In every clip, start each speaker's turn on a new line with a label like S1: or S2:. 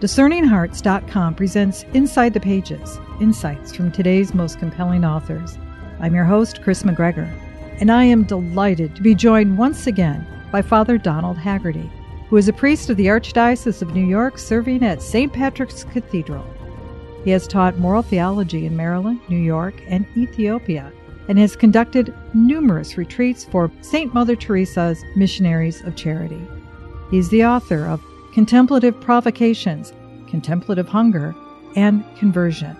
S1: DiscerningHearts.com presents Inside the Pages insights from today's most compelling authors. I'm your host, Kris McGregor, and I am delighted to be joined once again by Father Donald Haggerty, who is a priest of the Archdiocese of New York serving at St. Patrick's Cathedral. He has taught moral theology in Maryland, New York, and Ethiopia, and has conducted numerous retreats for St. Mother Teresa's Missionaries of Charity. He's the author of contemplative provocations, contemplative hunger, and conversion.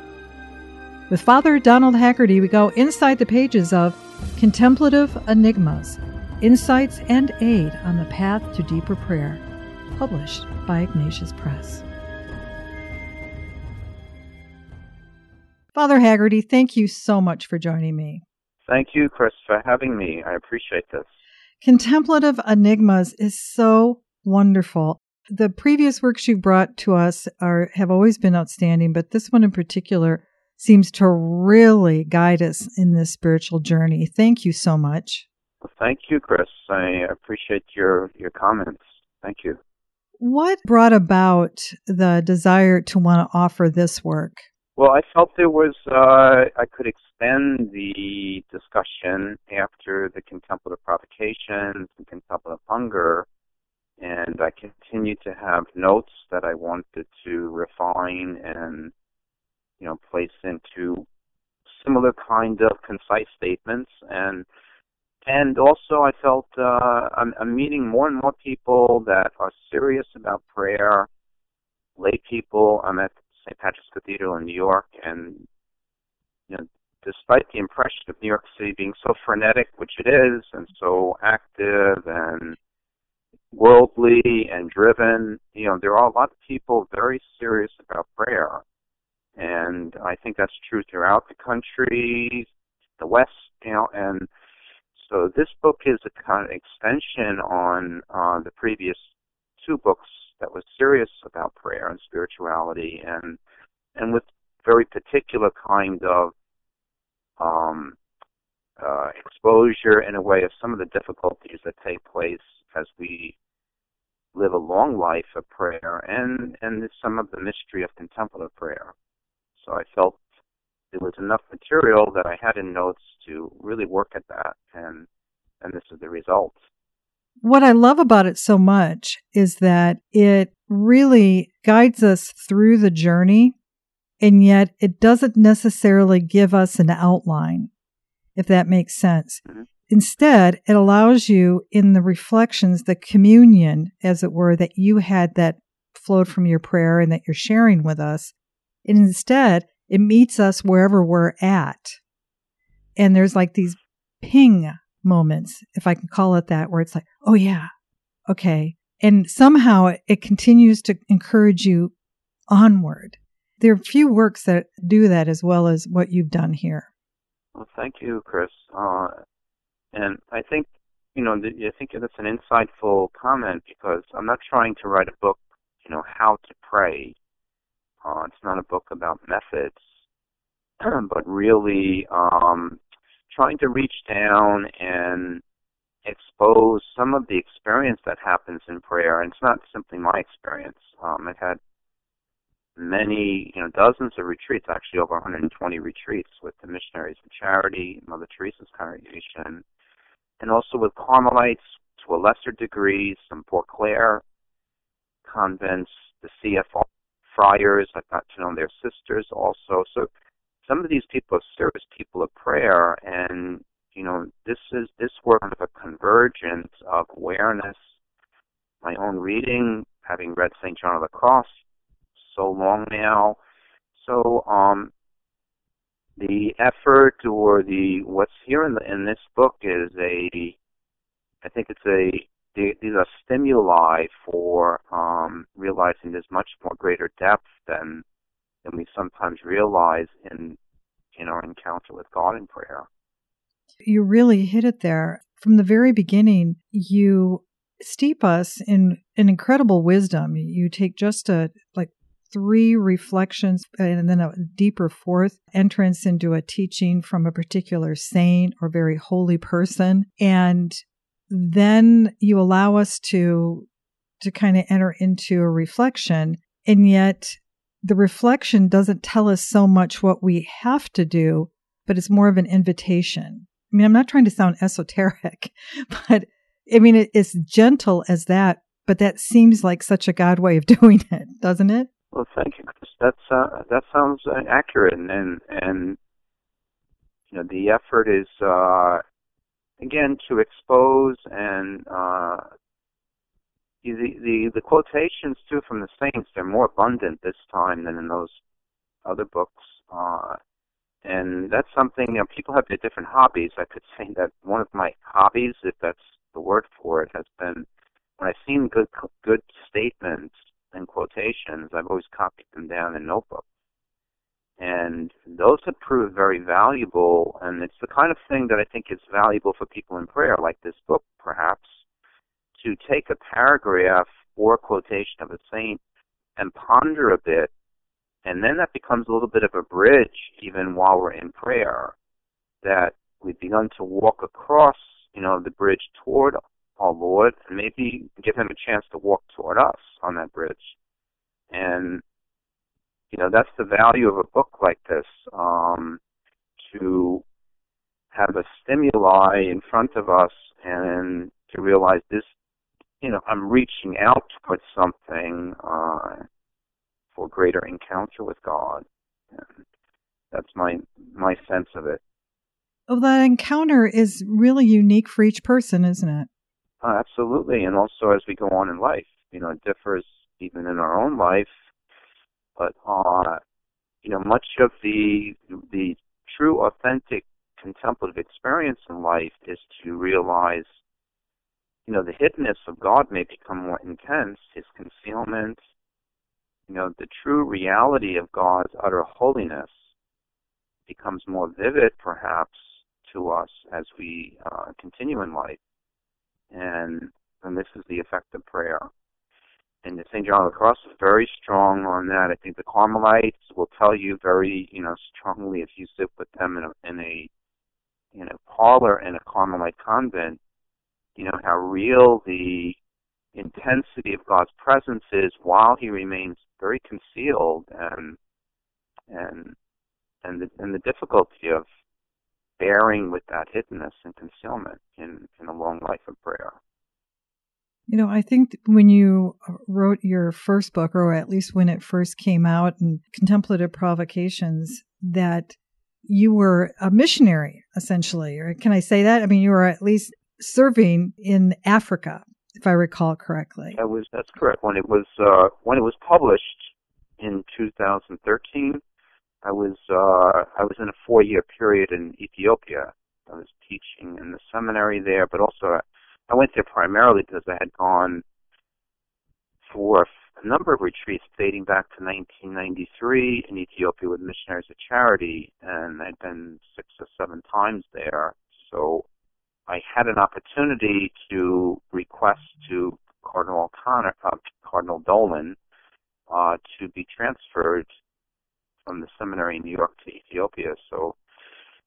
S1: With Father Donald Haggerty, we go inside the pages of Contemplative Enigmas Insights and Aid on the Path to Deeper Prayer, published by Ignatius Press. Father Haggerty, thank you so much for joining me.
S2: Thank you, Kris, for having me. I appreciate this.
S1: Contemplative Enigmas is so wonderful. The previous works you've brought to us are have always been outstanding, but this one in particular seems to really guide us in this spiritual journey. Thank you so much.
S2: Thank you, Kris. I appreciate your your comments. Thank you.
S1: What brought about the desire to want to offer this work?
S2: Well, I felt there was uh, I could extend the discussion after the contemplative provocations and contemplative hunger and I continue to have notes that I wanted to refine and you know place into similar kind of concise statements and and also I felt uh, I'm, I'm meeting more and more people that are serious about prayer, lay people. I'm at St. Patrick's Cathedral in New York, and you know, despite the impression of New York City being so frenetic, which it is, and so active and worldly and driven. You know, there are a lot of people very serious about prayer. And I think that's true throughout the country, the West, you know, and so this book is a kind of extension on uh, the previous two books that was serious about prayer and spirituality and and with very particular kind of um, uh, exposure in a way of some of the difficulties that take place as we live a long life of prayer and and some of the mystery of contemplative prayer. So I felt there was enough material that I had in notes to really work at that and and this is the result.
S1: What I love about it so much is that it really guides us through the journey and yet it doesn't necessarily give us an outline if that makes sense. Mm-hmm. Instead, it allows you in the reflections, the communion, as it were, that you had that flowed from your prayer and that you're sharing with us. And instead, it meets us wherever we're at. And there's like these ping moments, if I can call it that, where it's like, oh yeah, okay. And somehow it continues to encourage you onward. There are few works that do that as well as what you've done here.
S2: Well, thank you, Kris. Uh, and I think, you know, I think that's an insightful comment because I'm not trying to write a book, you know, how to pray. Uh, it's not a book about methods, but really um, trying to reach down and expose some of the experience that happens in prayer. And it's not simply my experience. Um, I've had many, you know, dozens of retreats, actually over 120 retreats with the Missionaries of Charity, Mother Teresa's congregation, and also with Carmelites to a lesser degree, some Poor Clare convents, the CFR friars. I've got to know their sisters also. So some of these people are serious people of prayer, and you know this is this work of a convergence of awareness. My own reading, having read Saint John of the Cross so long now, so um, the effort or the what's here in the in this book is a I think it's a these are stimuli for um, realizing there's much more greater depth than than we sometimes realize in in our encounter with God in prayer.
S1: You really hit it there. From the very beginning, you steep us in an incredible wisdom. You take just a like three reflections and then a deeper fourth entrance into a teaching from a particular saint or very holy person. And then you allow us to, to kind of enter into a reflection And yet the reflection doesn't tell us so much what we have to do, but it's more of an invitation. I mean, I'm not trying to sound esoteric, but I mean, it's gentle as that, but that seems like such a God way of doing it, doesn't it?
S2: Well, thank you, Kris. That's uh, that sounds uh, accurate, and, and you know the effort is uh, again to expose and uh, the, the the quotations too from the saints they're more abundant this time than in those other books, uh, and that's something you know people have their different hobbies. I could say that one of my hobbies, if that's the word for it, has been when I've seen good good statements and quotations, I've always copied them down in notebooks. And those have proved very valuable, and it's the kind of thing that I think is valuable for people in prayer, like this book, perhaps, to take a paragraph or quotation of a saint and ponder a bit, and then that becomes a little bit of a bridge, even while we're in prayer, that we've begun to walk across, you know, the bridge toward our Lord, and maybe give Him a chance to walk toward us on that bridge. And you know that's the value of a book like this um, to have a stimuli in front of us and to realize this you know i'm reaching out towards something uh, for greater encounter with god. And that's my my sense of it.
S1: Well that encounter is really unique for each person isn't it
S2: uh, absolutely and also as we go on in life you know it differs even in our own life but uh, you know, much of the the true, authentic contemplative experience in life is to realize, you know, the hiddenness of God may become more intense, His concealment, you know, the true reality of God's utter holiness becomes more vivid, perhaps, to us as we uh, continue in life. And and this is the effect of prayer and the St. John of the Cross is very strong on that. I think the Carmelites will tell you very, you know, strongly if you sit with them in a in a in a parlor in a Carmelite convent, you know how real the intensity of God's presence is while He remains very concealed, and and and the and the difficulty of bearing with that hiddenness and concealment in in a long life of prayer.
S1: You know, I think when you wrote your first book, or at least when it first came out in Contemplative Provocations, that you were a missionary, essentially. Or can I say that? I mean, you were at least serving in Africa, if I recall correctly.
S2: That was that's correct. When it was uh, when it was published in 2013, I was uh, I was in a four year period in Ethiopia. I was teaching in the seminary there, but also I went there primarily because I had gone for a number of retreats dating back to 1993 in Ethiopia with Missionaries of Charity, and I'd been six or seven times there. So I had an opportunity to request to Cardinal O'Connor, uh, Cardinal Dolan, uh, to be transferred from the seminary in New York to Ethiopia. So,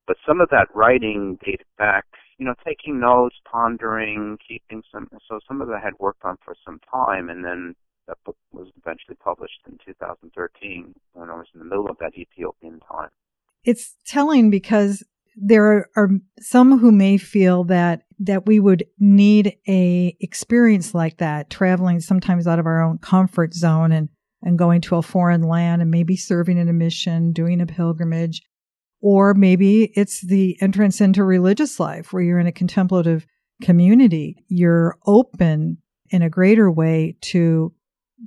S2: but some of that writing dated back you know, taking notes, pondering, keeping some. So some of that I had worked on for some time, and then that book was eventually published in 2013 when I was in the middle of that Ethiopian time.
S1: It's telling because there are, some who may feel that that we would need a experience like that, traveling sometimes out of our own comfort zone and and going to a foreign land and maybe serving in a mission, doing a pilgrimage or maybe it's the entrance into religious life where you're in a contemplative community. You're open in a greater way to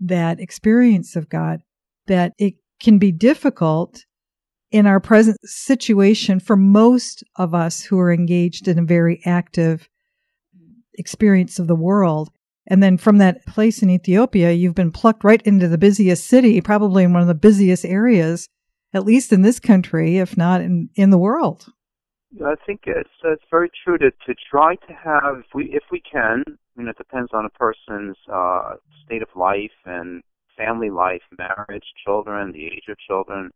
S1: that experience of God, that it can be difficult in our present situation for most of us who are engaged in a very active experience of the world. And then from that place in Ethiopia, you've been plucked right into the busiest city, probably in one of the busiest areas at least in this country, if not in, in the world.
S2: I think it's it's very true to to try to have if we if we can. I mean, it depends on a person's uh, state of life and family life, marriage, children, the age of children,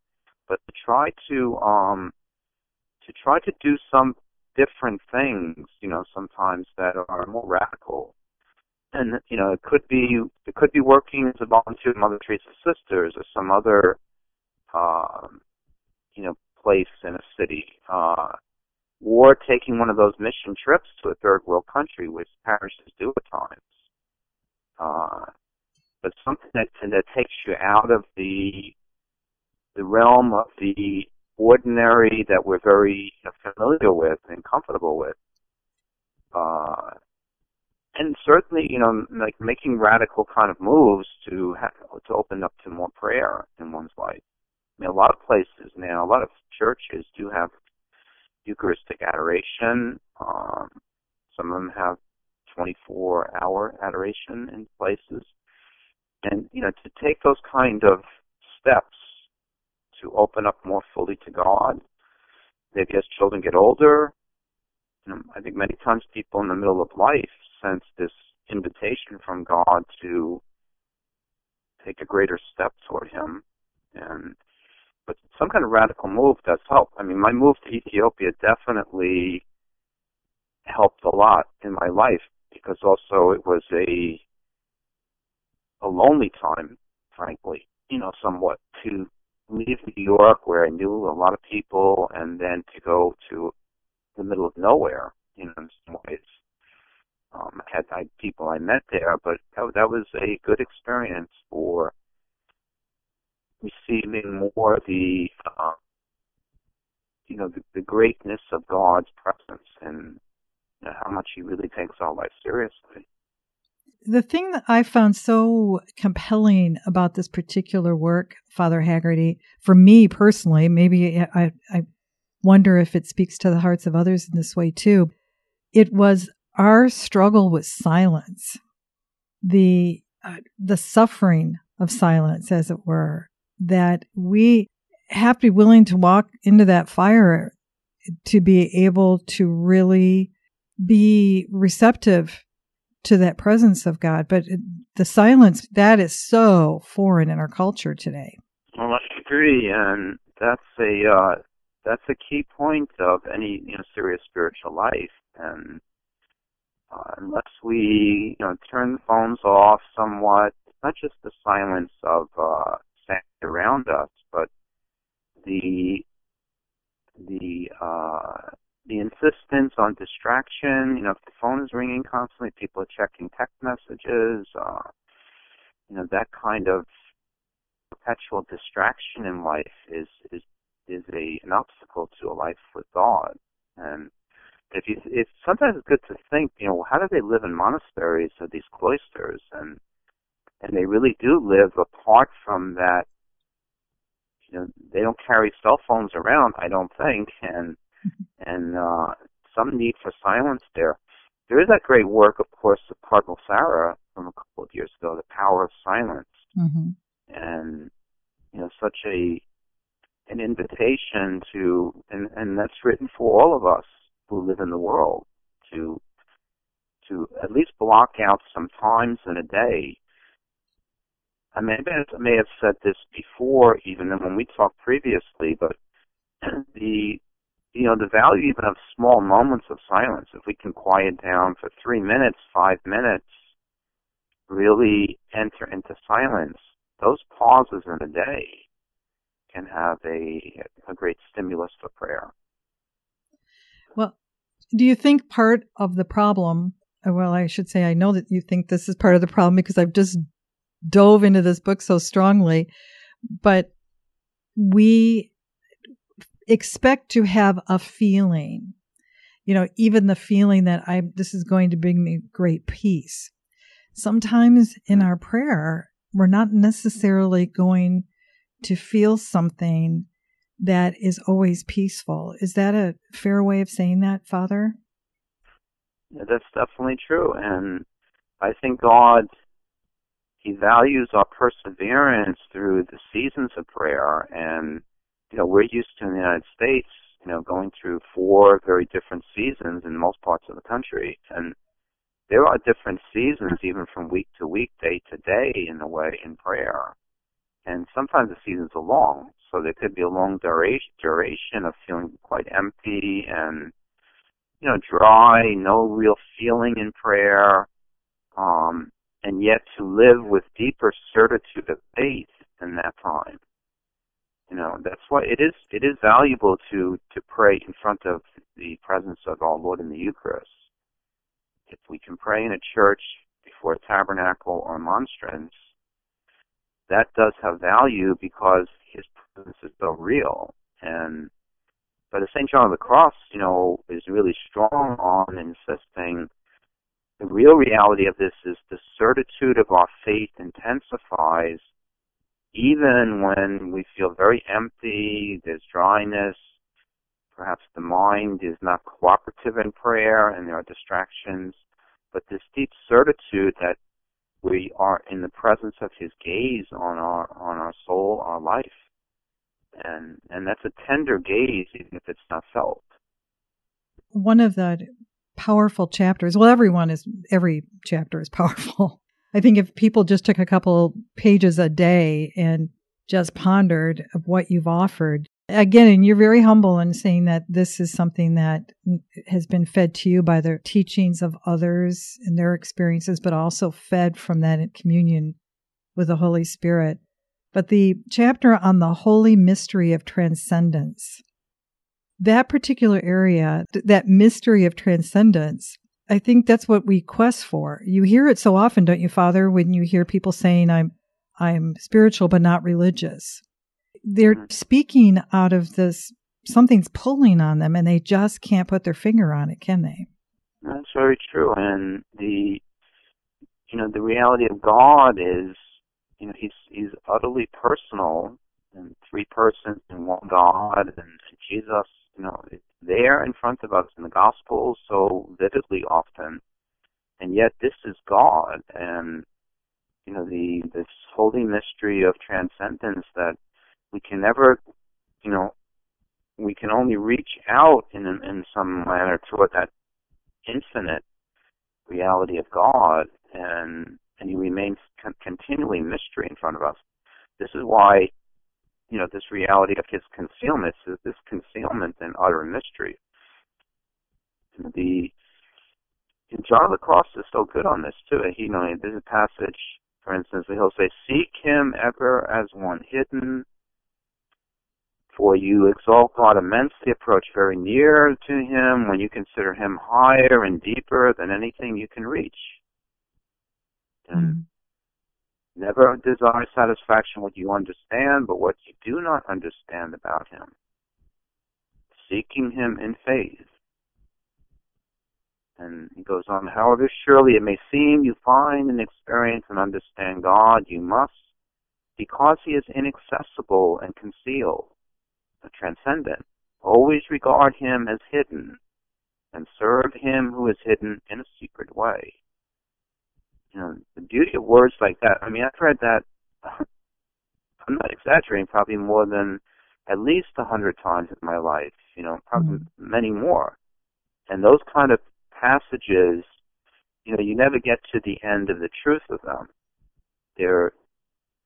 S2: but to try to um to try to do some different things, you know, sometimes that are more radical. And you know, it could be it could be working as a volunteer with Mother Teresa Sisters or some other, um, you know, place in a city, uh, or taking one of those mission trips to a third world country, which parishes do at times. Uh, but something that that takes you out of the the realm of the ordinary that we're very familiar with and comfortable with. Uh, and certainly, you know, like making radical kind of moves to have, to open up to more prayer in one's life. I mean, a lot of places now, a lot of churches do have Eucharistic adoration. Um, some of them have 24-hour adoration in places, and you know, to take those kind of steps to open up more fully to God. Maybe as children get older, I think many times people in the middle of life sense this invitation from God to take a greater step toward Him, and but some kind of radical move does help. I mean, my move to Ethiopia definitely helped a lot in my life because also it was a a lonely time, frankly, you know, somewhat to leave New York where I knew a lot of people and then to go to the middle of nowhere, you know, in some ways. Um, I had I, people I met there, but that, that was a good experience for receiving more the, uh, you know, the, the greatness of God's presence and you know, how much He really takes our life seriously.
S1: The thing that I found so compelling about this particular work, Father Haggerty, for me personally, maybe I, I wonder if it speaks to the hearts of others in this way too. It was our struggle with silence, the uh, the suffering of silence, as it were, that we have to be willing to walk into that fire to be able to really be receptive to that presence of God. But the silence, that is so foreign in our culture today.
S2: Well, I agree, and that's a uh, that's a key point of any you know serious spiritual life. And uh, unless we you know turn the phones off somewhat, not just the silence of uh, sound around us, but the the uh, the insistence on distraction. You know, if the phone is ringing constantly, people are checking text messages. Uh, you know, that kind of perpetual distraction in life is is is a an obstacle to a life with God. And if you, it's sometimes it's good to think, you know, how do they live in monasteries or these cloisters, and and they really do live apart from that. You know, they don't carry cell phones around, I don't think, and and uh, some need for silence there. There is that great work, of course, of Cardinal Sarah from a couple of years ago, The Power of Silence,
S1: mm-hmm.
S2: and you know, such a an invitation to, and and that's written for all of us who live in the world to to at least block out some times in a day. I may, I may have said this before, even when we talked previously, but the you know, the value even of small moments of silence, if we can quiet down for three minutes, five minutes, really enter into silence, those pauses in a day can have a, a great stimulus for prayer.
S1: Well, do you think part of the problem, uh, well, I should say, I know that you think this is part of the problem because I've just dove into this book so strongly, but we expect to have a feeling, you know, even the feeling that I this is going to bring me great peace. Sometimes in our prayer, we're not necessarily going to feel something that is always peaceful. Is that a fair way of saying that, Father?
S2: Yeah, that's definitely true. And I think God, He values our perseverance through the seasons of prayer. And you know, we're used to in the United States, you know, going through four very different seasons in most parts of the country. And there are different seasons even from week to week, day to day in a way in prayer. And sometimes the seasons are long. So there could be a long duration, duration of feeling quite empty and, you know, dry, no real feeling in prayer. um, and yet to live with deeper certitude of faith in that time. You know, that's why it is it is valuable to to pray in front of the presence of our Lord in the Eucharist. If we can pray in a church before a tabernacle or monstrance, that does have value because his presence is so real. And but the St. John of the Cross, you know, is really strong on insisting the real reality of this is the certitude of our faith intensifies even when we feel very empty, there's dryness, perhaps the mind is not cooperative in prayer and there are distractions, but this deep certitude that we are in the presence of his gaze on our on our soul, our life. And and that's a tender gaze even if it's not felt.
S1: One of the powerful chapters, well everyone is every chapter is powerful. I think if people just took a couple pages a day and just pondered of what you've offered, again, and you're very humble in saying that this is something that has been fed to you by the teachings of others and their experiences, but also fed from that communion with the Holy Spirit. But the chapter on the holy mystery of transcendence, that particular area, that mystery of transcendence, I think that's what we quest for. You hear it so often, don't you, Father, when you hear people saying, I'm, I'm spiritual but not religious. They're mm-hmm. speaking out of this, something's pulling on them and they just can't put their finger on it, can they?
S2: That's very true. And the, you know, the reality of God is, you know, he's, he's utterly personal and three persons in one God and Jesus, you know, there in front of us in the Gospels so vividly often, and yet this is God, and you know the this holy mystery of transcendence that we can never, you know, we can only reach out in in some manner toward that infinite reality of God, and and He remains con- continually mystery in front of us. This is why you know, this reality of his concealment is this concealment and utter mystery. The John of the Cross is so good on this too. He, you know, there's a passage, for instance, he'll say, "Seek Him ever as one hidden, for you exalt God immensely, approach very near to Him when you consider Him higher and deeper than anything you can reach." Mm. Never desire satisfaction what you understand, but what you do not understand about him. Seeking him in faith. And he goes on, however surely it may seem you find and experience and understand God, you must, because he is inaccessible and concealed, transcendent, always regard him as hidden and serve him who is hidden in a secret way you know, the beauty of words like that. I mean, I've read that. I'm not exaggerating. Probably more than at least a hundred times in my life. You know, probably mm-hmm. many more. And those kind of passages, you know, you never get to the end of the truth of them. They're,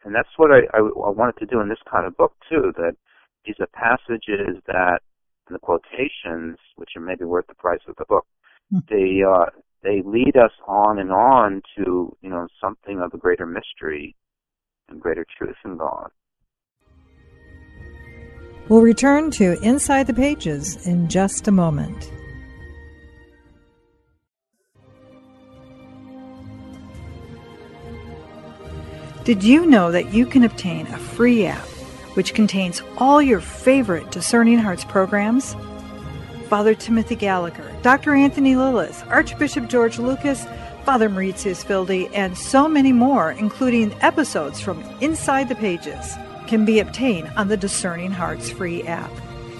S2: and that's what I, I, I wanted to do in this kind of book too. That these are passages that, in the quotations, which are maybe worth the price of the book, mm-hmm. they uh, they lead us on and on to, you know, something of a greater mystery and greater truth in God.
S1: We'll return to Inside the Pages in just a moment. Did you know that you can obtain a free app which contains all your favorite Discerning Hearts programs? Father Timothy Gallagher, Dr. Anthony Lilles, Archbishop George Lucas, Father Mauritius Wilde, and so many more, including episodes from Inside the Pages, can be obtained on the Discerning Hearts free app.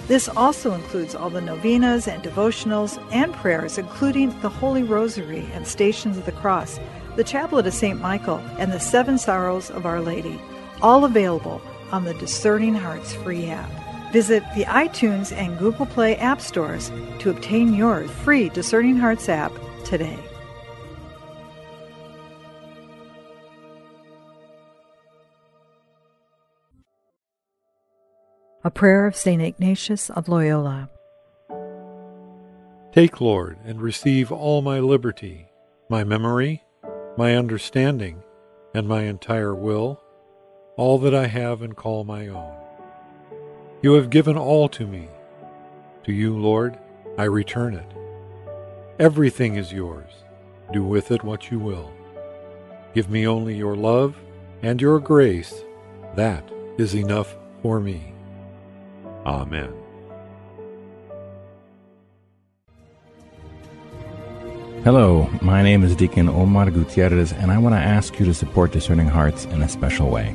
S1: This also includes all the novenas and devotionals and prayers, including the Holy Rosary and Stations of the Cross, the Chaplet of St. Michael, and the Seven Sorrows of Our Lady, all available on the Discerning Hearts free app. Visit the iTunes and Google Play app stores to obtain your free Discerning Hearts app today. A prayer of St. Ignatius of Loyola.
S3: Take, Lord, and receive all my liberty, my memory, my understanding, and my entire will, all that I have and call my own. You have given all to me. To you, Lord, I return it. Everything is yours. Do with it what you will. Give me only your love and your grace. That is enough for me. Amen.
S4: Hello, my name is Deacon Omar Gutierrez, and I want to ask you to support Discerning Hearts in a special way.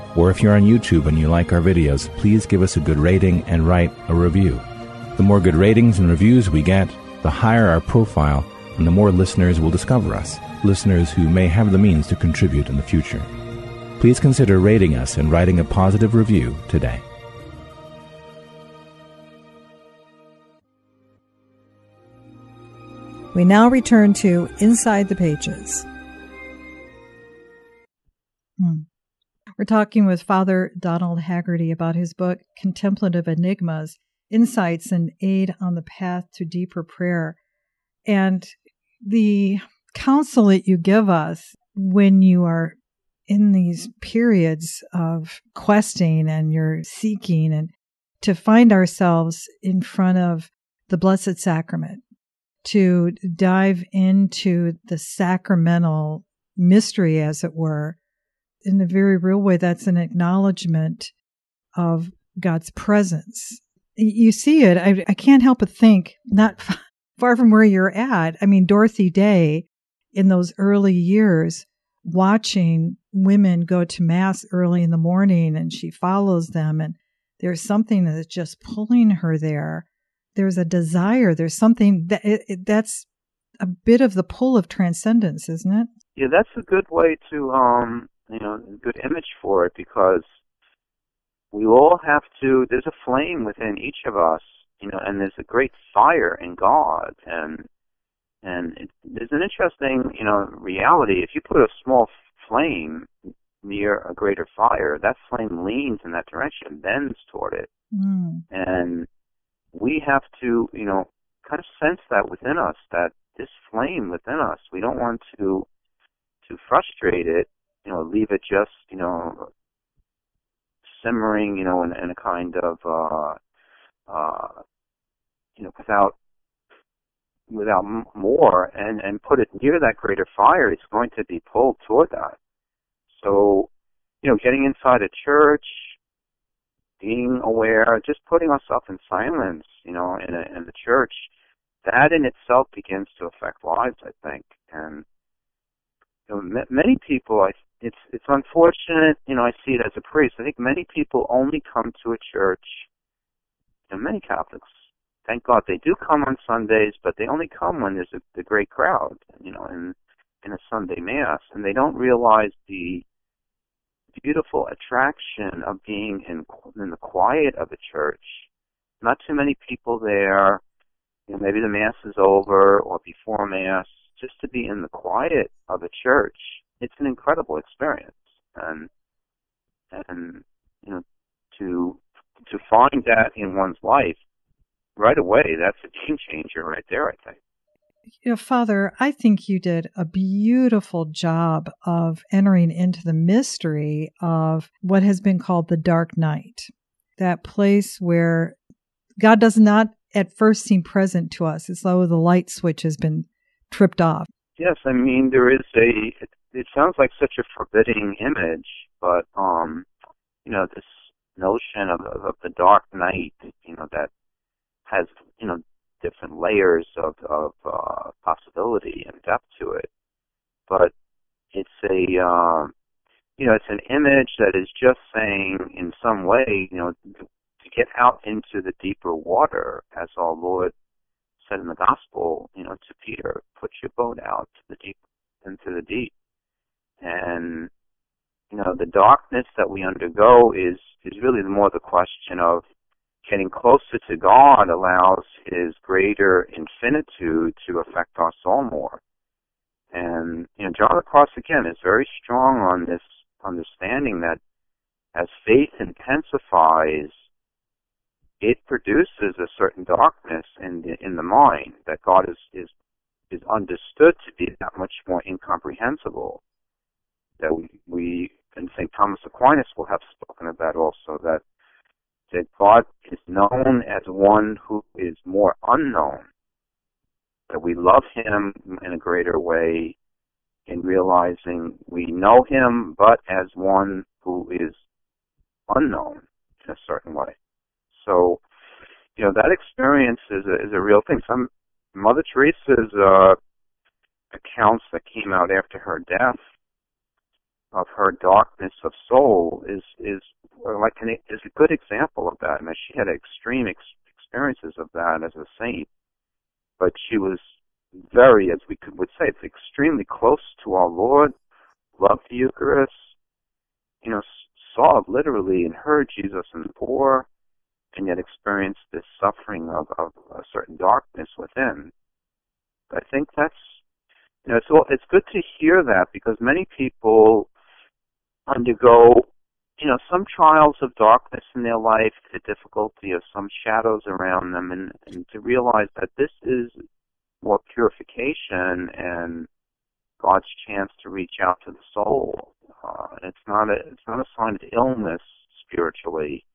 S4: or if you're on YouTube and you like our videos, please give us a good rating and write a review. The more good ratings and reviews we get, the higher our profile and the more listeners will discover us, listeners who may have the means to contribute in the future. Please consider rating us and writing a positive review today.
S1: We now return to Inside the Pages. Hmm. We're talking with Father Donald Haggerty about his book, Contemplative Enigmas Insights and Aid on the Path to Deeper Prayer. And the counsel that you give us when you are in these periods of questing and you're seeking and to find ourselves in front of the Blessed Sacrament to dive into the sacramental mystery, as it were, in a very real way. That's an acknowledgement of God's presence. You see it. I, I can't help but think, not far from where you're at. I mean, Dorothy Day in those early years, watching women go to mass early in the morning and she follows them and there's something that's just pulling her there there's a desire there's something that it, it, that's a bit of the pull of transcendence isn't it
S2: yeah that's a good way to um you know a good image for it because we all have to there's a flame within each of us you know and there's a great fire in god. And and it, there's an interesting you know reality. If you put a small flame near a greater fire that flame leans in that direction bends toward it. Mm. and we have to, you know, kind of sense that within us, that this flame within us, we don't want to to frustrate it, you know, leave it just, you know, simmering, you know, in, in a kind of, uh, uh, you know, without without more, and and put it near that greater fire, it's going to be pulled toward that. So, you know, getting inside a church, being aware, just putting ourselves in silence, you know, in, a, in the church, that in itself begins to affect lives, I think. And you know, many people, I, it's it's unfortunate, you know, I see it as a priest. I think many people only come to a church, and many Catholics, thank God, they do come on Sundays, but they only come when there's a, a great crowd, you know, in in a Sunday mass, and they don't realize the beautiful attraction of being in in the quiet of a church. Not too many people there. You know, maybe the mass is over or before mass. Just to be in the quiet of a church, it's an incredible experience. And and you know, to to find that in one's life right away, that's a game changer right there. I think
S1: you know, Father, I think you did a beautiful job of entering into the mystery of what has been called the dark night, that place where God does not at first seem present to us, as though the light switch has been tripped off.
S2: Yes, I mean there is a. It, sounds like such a forbidding image, but um, you know this notion of, of the dark night, you know that has you know different layers of, of uh, possibility and depth to it. But it's a, um, you know, it's an image that is just saying in some way, you know, to get out into the deeper water, as our Lord said in the gospel, you know, to Peter, put your boat out to the deep, into the deep. And, you know, the darkness that we undergo is is really more the question of getting closer to God allows His greater infinitude to affect our soul more. And you know, John the Cross again is very strong on this understanding that as faith intensifies, it produces a certain darkness in the in the mind that God is is is understood to be that much more incomprehensible. That we, we and St. Thomas Aquinas will have spoken about also, that that God is known as one who is more unknown. That we love him in a greater way in realizing we know him, but as one who is unknown in a certain way. So, you know, that experience is a, is a real thing. Some Mother Teresa's uh, accounts that came out after her death of her darkness of soul is is uh, like an, is a good example of that. I mean, she had extreme ex- experiences of that as a saint, but she was very, as we could, would say, it's extremely close to our Lord, loved the Eucharist, you know, saw literally and heard Jesus in the poor, and yet experienced this suffering of, of a certain darkness within. I think that's, you know, it's, it's good to hear that because many people undergo, you know, some trials of darkness in their life, the difficulty of some shadows around them, and, and to realize that this is more purification and God's chance to reach out to the soul. Uh, it's not a it's not a sign of illness spiritually,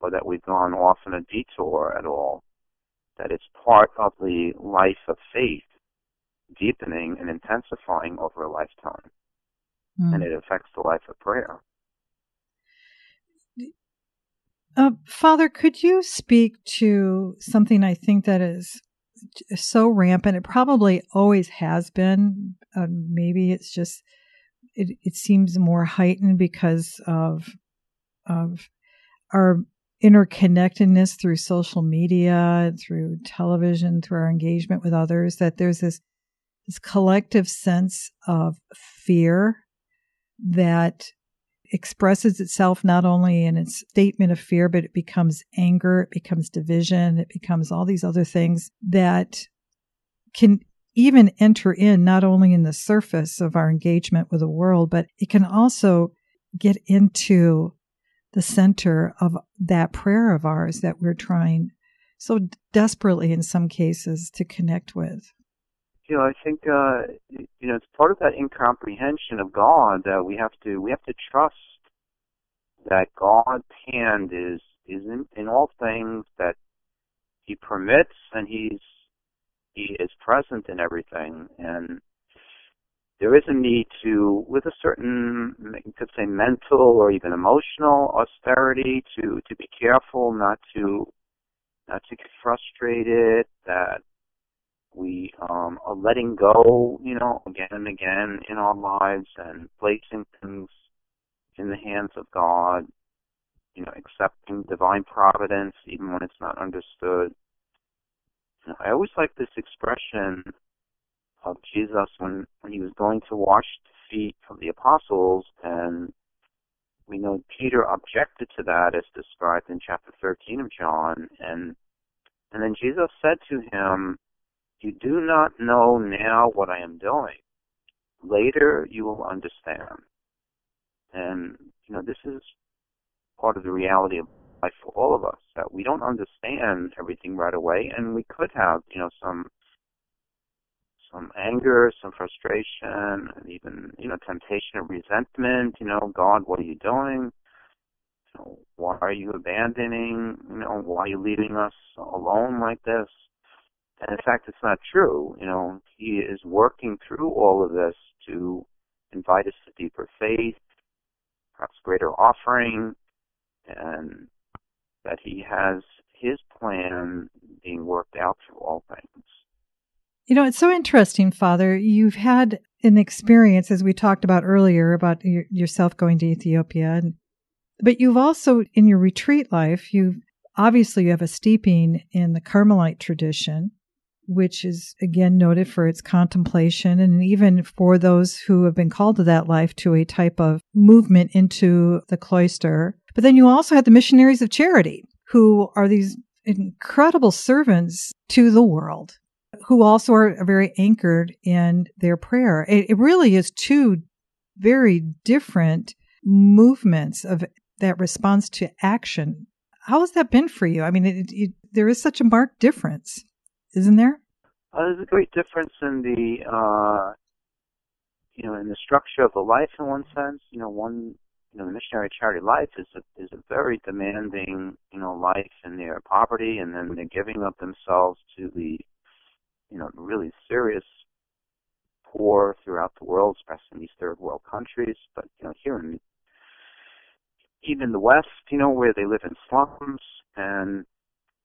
S2: or that we've gone off on a detour at all. That it's part of the life of faith, deepening and intensifying over a lifetime mm. and it affects the life of prayer.
S1: Uh, Father, could you speak to something I think that is so rampant? It probably always has been. Uh, maybe it's just it, it seems more heightened because of of our interconnectedness through social media, through television, through our engagement with others. That there's this this collective sense of fear that expresses itself not only in its statement of fear, but it becomes anger, it becomes division, it becomes all these other things that can even enter in not only in the surface of our engagement with the world, but it can also get into the center of that prayer of ours that we're trying so desperately in some cases to connect with
S2: you know, I think uh, you know it's part of that incomprehension of God that we have to we have to trust that God's hand is is in, in all things that He permits and He's He is present in everything and there is a need to, with a certain, you could say, mental or even emotional austerity, to to be careful not to not to get frustrated. That we um, are letting go, you know, again and again in our lives and placing things in the hands of God, you know, accepting divine providence even when it's not understood. You know, I always like this expression of Jesus when, when he was going to wash the feet of the apostles and we know Peter objected to that as described in chapter 13 of John and and then Jesus said to him, you do not know now what I am doing. Later you will understand. And, you know, this is part of the reality of life for all of us, that we don't understand everything right away, and we could have, you know, some some anger, some frustration, and even, you know, temptation of resentment, you know, God, what are you doing? You know, why are you abandoning, you know, why are you leaving us alone like this? And in fact, it's not true. You know, he is working through all of this to invite us to deeper faith, perhaps greater offering, and that he has his plan being worked out through all things.
S1: You know, it's so interesting, Father. You've had an experience, as we talked about earlier, about yourself going to Ethiopia, and, but you've also, in your retreat life, you've obviously you have a steeping in the Carmelite tradition, which is again noted for its contemplation and even for those who have been called to that life to a type of movement into the cloister. But then you also had the missionaries of charity, who are these incredible servants to the world, who also are very anchored in their prayer. It, it really is two very different movements of that response to action. How has that been for you? I mean, it, it, there is such a marked difference isn't there?
S2: Uh, there's a great difference in the, uh, you know, in the structure of the life in one sense. You know, one, you know, the missionary charity life is a, is a very demanding, you know, life in their poverty, and then they're giving up themselves to the, you know, really serious poor throughout the world, especially in these third world countries. But you know, here in even the West, you know, where they live in slums and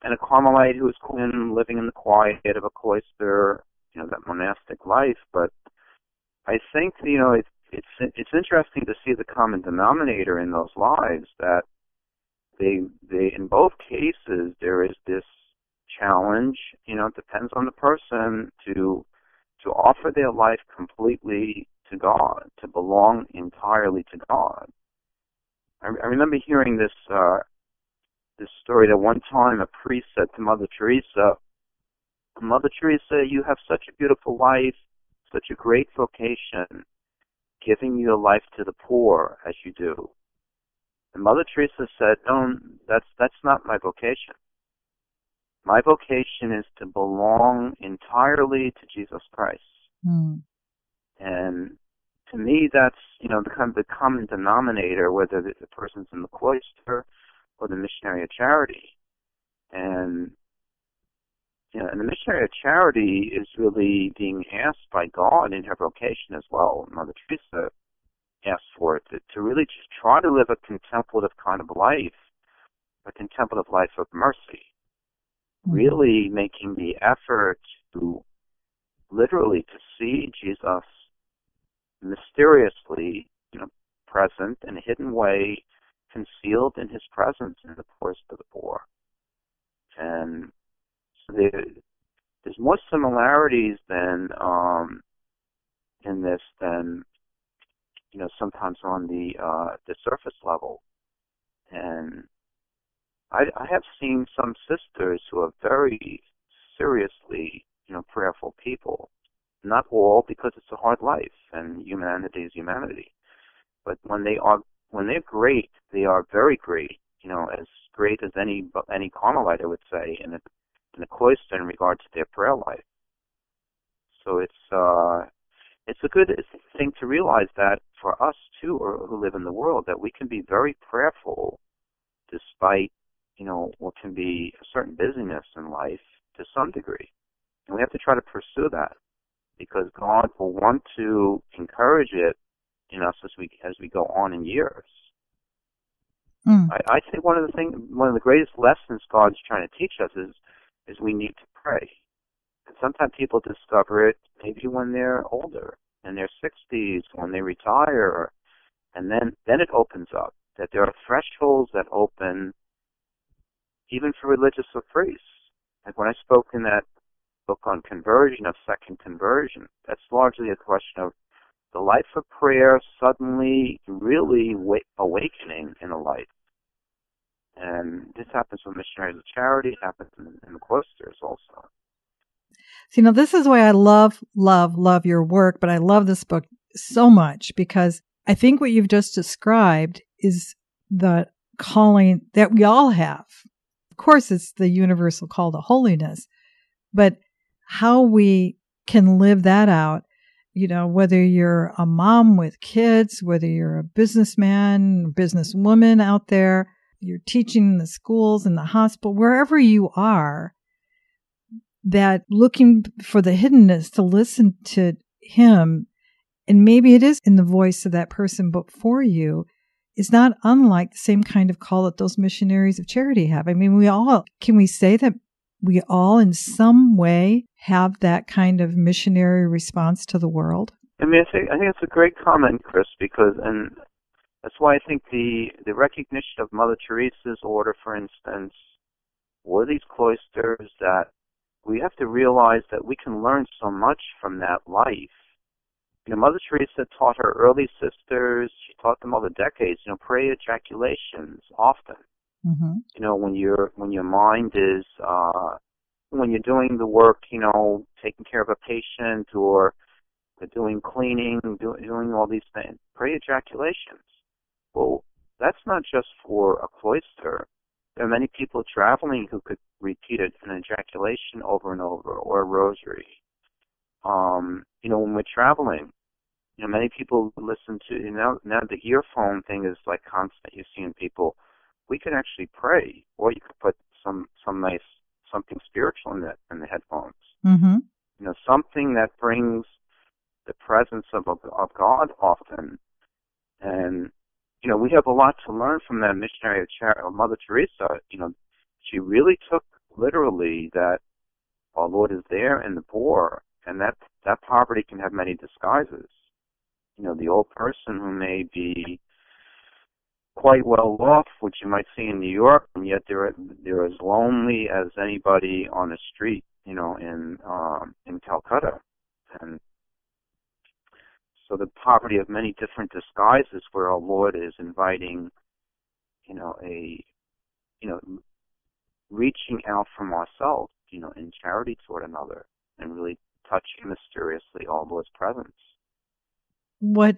S2: and a Carmelite who was in living in the quiet of a cloister, you know, that monastic life. But I think, you know, it's it's it's interesting to see the common denominator in those lives that they they in both cases there is this challenge, you know, it depends on the person to to offer their life completely to God, to belong entirely to God. I, I remember hearing this uh, this story that one time a priest said to Mother Teresa, Mother Teresa, you have such a beautiful life, such a great vocation, giving your life to the poor as you do. And Mother Teresa said, No, that's that's not my vocation. My vocation is to belong entirely to Jesus Christ. Mm. And to me, that's you know the kind of the common denominator, whether the, the person's in the cloister the missionary of charity. And you know, and the missionary of charity is really being asked by God in her vocation as well. Mother Teresa asked for it to, to really just try to live a contemplative kind of life, a contemplative life of mercy. Mm-hmm. Really making the effort to literally to see Jesus mysteriously, you know, present in a hidden way concealed in his presence in the poorest of the poor. And so there, there's more similarities than um, in this than you know sometimes on the uh, the surface level. And I, I have seen some sisters who are very seriously you know prayerful people. Not all because it's a hard life and humanity is humanity. But when they are when they're great, they are very great. You know, as great as any any Carmelite, I would say, in a in a cloister in regard to their prayer life. So it's uh, it's a good thing to realize that for us too, or who live in the world, that we can be very prayerful, despite you know what can be a certain busyness in life to some degree, and we have to try to pursue that because God will want to encourage it in us as we as we go on in years. Mm. I, I think one of the thing, one of the greatest lessons God's trying to teach us is is we need to pray. And sometimes people discover it maybe when they're older, in their 60s, when they retire, and then then it opens up that there are thresholds that open even for religious or priests. Like when I spoke in that book on conversion of second conversion, that's largely a question of the life of prayer suddenly really awakening in a life. And this happens with missionaries of charity, it happens in, in the cloisters also.
S1: See, now this is why I love, love, love your work, but I love this book so much because I think what you've just described is the calling that we all have. Of course, it's the universal call to holiness, but how we can live that out you know, whether you're a mom with kids, whether you're a businessman, businesswoman out there, you're teaching in the schools, in the hospital, wherever you are, that looking for the hiddenness to listen to him, and maybe it is in the voice of that person before you, is not unlike the same kind of call that those missionaries of charity have. I mean, we all, can we say that we all in some way have that kind of missionary response to the world?
S2: I mean, I think I think it's a great comment, Kris, because and that's why I think the the recognition of Mother Teresa's order, for instance, were these cloisters that we have to realize that we can learn so much from that life. You know, Mother Teresa taught her early sisters, she taught them over decades, you know, pray ejaculations often.
S1: Mm-hmm.
S2: You know, when your when your mind is uh when you're doing the work, you know, taking care of a patient or doing cleaning, do, doing all these things, pray ejaculations. Well, that's not just for a cloister. There are many people traveling who could repeat an ejaculation over and over, or a rosary. Um, you know, when we're traveling, you know, many people listen to you know now the earphone thing is like constant. You're seeing people. We can actually pray, or you could put some some nice something spiritual in the in the headphones.
S1: Mm-hmm.
S2: You know, something that brings the presence of of, of God often, and you know, we have a lot to learn from that missionary of Char- Mother Teresa. You know, she really took literally that our Lord is there in the poor, and that that poverty can have many disguises. You know, the old person who may be quite well off, which you might see in New York, and yet they're they're as lonely as anybody on the street, you know, in um, in Calcutta, and so the poverty of many different disguises, where our Lord is inviting, you know, a, you know, reaching out from ourselves, you know, in charity toward another, and really touching mysteriously all Lord's presence.
S1: What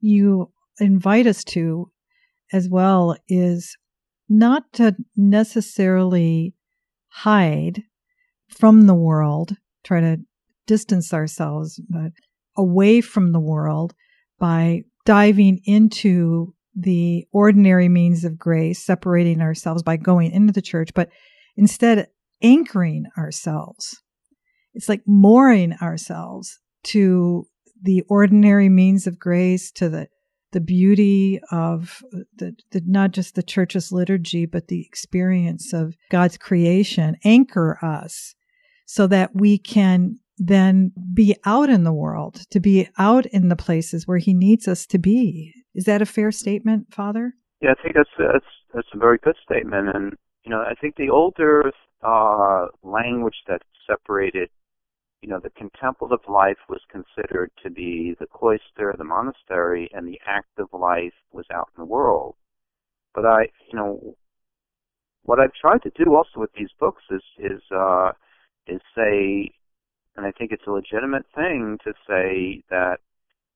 S1: you invite us to as well is not to necessarily hide from the world, try to distance ourselves, away from the world by diving into the ordinary means of grace, separating ourselves by going into the church, but instead anchoring ourselves. It's like mooring ourselves to the ordinary means of grace, to the the beauty of the, the, not just the church's liturgy, but the experience of God's creation anchor us so that we can then be out in the world, to be out in the places where He needs us to be. Is that a fair statement, Father?
S2: Yeah, I think that's that's that's a very good statement, and you know, I think the older uh, language that separated, you know, the contemplative life was considered to be the cloister, the monastery, and the active life was out in the world. But I, you know, what I've tried to do also with these books is is uh, is say and I think it's a legitimate thing to say that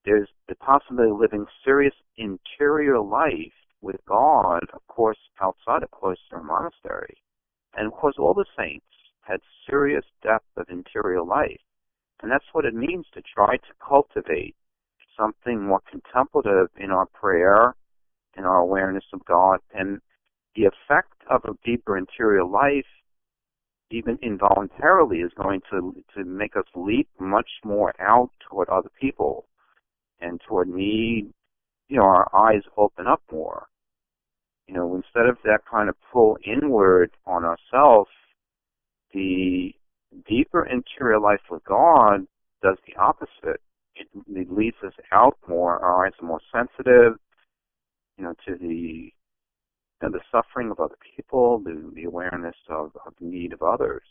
S2: there's the possibility of living serious interior life with God, of course, outside a cloister or monastery. And of course, all the saints had serious depth of interior life. And that's what it means to try to cultivate something more contemplative in our prayer, in our awareness of God. And the effect of a deeper interior life even involuntarily is going to to make us leap much more out toward other people and toward need you know our eyes open up more you know instead of that kind of pull inward on ourselves the deeper interior life with god does the opposite it, leads us out more our eyes are more sensitive you know to the you know, the suffering of other people, the, the awareness of, of the need of others.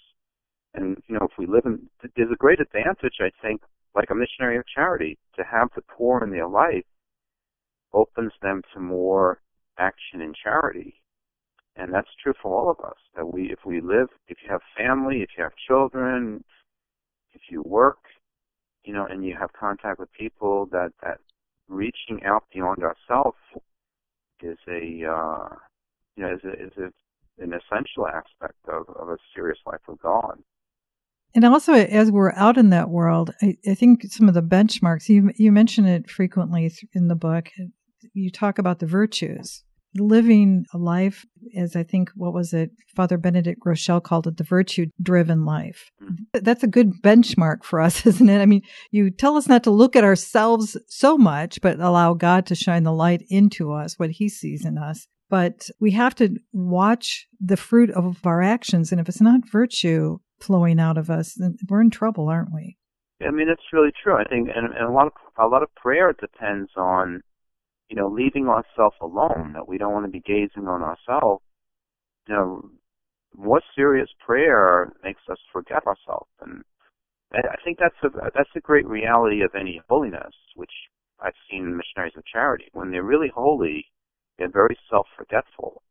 S2: And, you know, if we live in, there's a great advantage, I think, like a missionary of charity, to have the poor in their life opens them to more action in charity. And that's true for all of us. That we, if we live, if you have family, if you have children, if you work, you know, and you have contact with people, that that reaching out beyond ourselves is a uh, you know, is, a, is a, an essential aspect of, of a serious life with God.
S1: And also, as we're out in that world, I, I think some of the benchmarks you you mention it frequently in the book. You talk about the virtues, living a life as I think what was it Father Benedict Groeschel called it the virtue driven life. Mm-hmm. That's a good benchmark for us, isn't it? I mean, you tell us not to look at ourselves so much, but allow God to shine the light into us, what He sees in us but we have to watch the fruit of our actions. And if it's not virtue flowing out of us, then we're in trouble, aren't we?
S2: I mean, it's really true. I think, and, and a lot of a lot of prayer depends on, you know, leaving ourselves alone. That we don't want to be gazing on ourselves. You know, more serious prayer makes us forget ourselves. And I think that's a that's a great reality of any holiness, which I've seen in missionaries of charity. When they're really holy, they're very self-forgetful,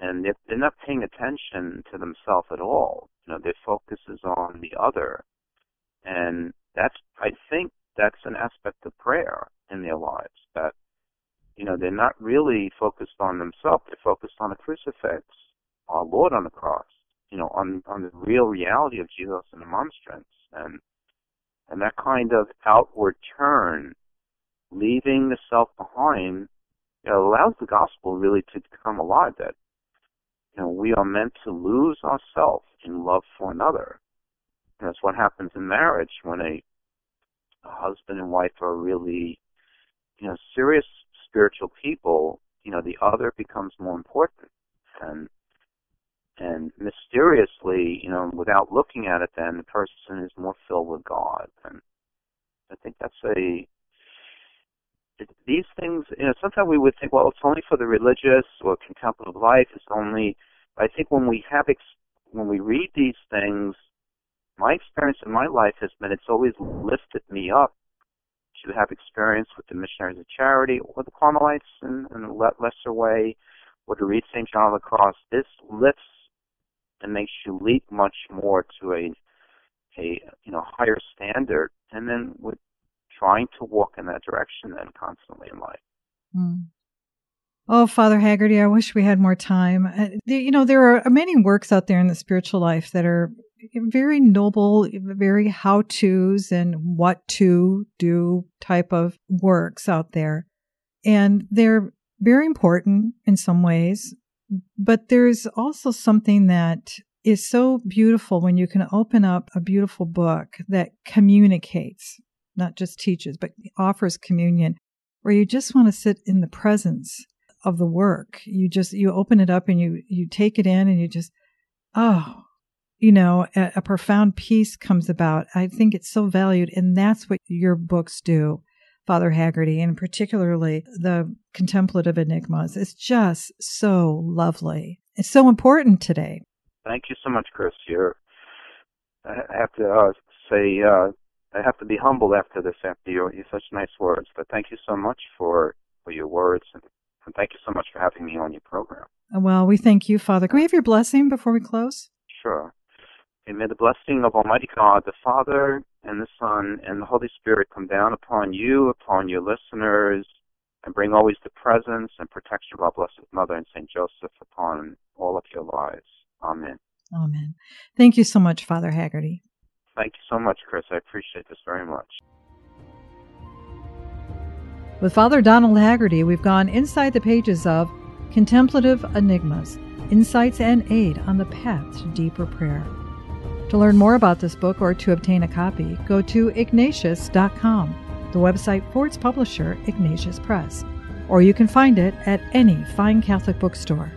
S2: and they're, they're not paying attention to themselves at all. You know, their focus is on the other, and that's I think that's an aspect of prayer in their lives that you know they're not really focused on themselves; they're focused on the crucifix, our Lord on the cross, you know, on on the real reality of Jesus and the monstrance, and and that kind of outward turn, leaving the self behind, you know, allows the gospel really to come alive. That you know we are meant to lose ourselves in love for another. And that's what happens in marriage when a, a husband and wife are really, you know, serious spiritual people. You know, the other becomes more important, and and mysteriously, you know, without looking at it, then the person is more filled with God. And I think that's a these things. You know, sometimes we would think, well, it's only for the religious or contemplative life. It's only. I think when we have ex- when we read these things, my experience in my life has been it's always lifted me up to have experience with the missionaries of charity or the Carmelites in, in a lesser way, or to read St. John of the Cross. This lifts and makes you leap much more to a a you know higher standard, and then with trying to walk in that direction then constantly in life.
S1: Mm. Oh, Father Haggerty, I wish we had more time. Uh, you know, there are many works out there in the spiritual life that are very noble, very how to's and what to do type of works out there. And they're very important in some ways, but there's also something that is so beautiful when you can open up a beautiful book that communicates, not just teaches, but offers communion, where you just want to sit in the presence of the work. You just, you open it up and you, you take it in and you just, oh, you know, a, a profound peace comes about. I think it's so valued. And that's what your books do. Father Haggerty, and particularly the contemplative enigmas. It's just so lovely. It's so important today.
S2: Thank you so much, Kris. You're, I have to uh, say, uh, I have to be humbled after this, after your, your such nice words. But thank you so much for, for your words, and, and thank you so much for having me on your program.
S1: Well, we thank you, Father. Can we have your blessing before we close?
S2: Sure. And may the blessing of Almighty God, the Father, and the Son, and the Holy Spirit come down upon you, upon your listeners, and bring always the presence and protection of our Blessed Mother and Saint Joseph upon all of your lives. Amen.
S1: Amen. Thank you so much, Father Haggerty.
S2: Thank you so much, Kris. I appreciate this very much.
S1: With Father Donald Haggerty, we've gone inside the pages of Contemplative Enigmas Insights and Aid on the Path to Deeper Prayer. To learn more about this book or to obtain a copy, go to ignatius.com, the website for its publisher, Ignatius Press, or you can find it at any fine Catholic bookstore.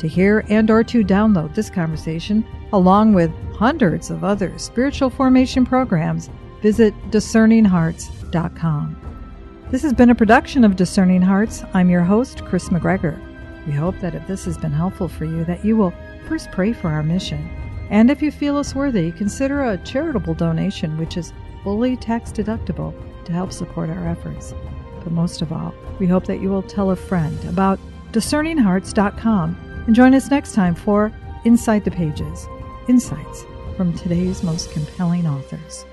S1: To hear and or to download this conversation, along with hundreds of other spiritual formation programs, visit discerninghearts.com. This has been a production of Discerning Hearts. I'm your host, Kris McGregor. We hope that if this has been helpful for you, that you will first pray for our mission and if you feel us worthy, consider a charitable donation, which is fully tax deductible to help support our efforts. But most of all, we hope that you will tell a friend about discerninghearts.com and join us next time for Inside the Pages Insights from today's most compelling authors.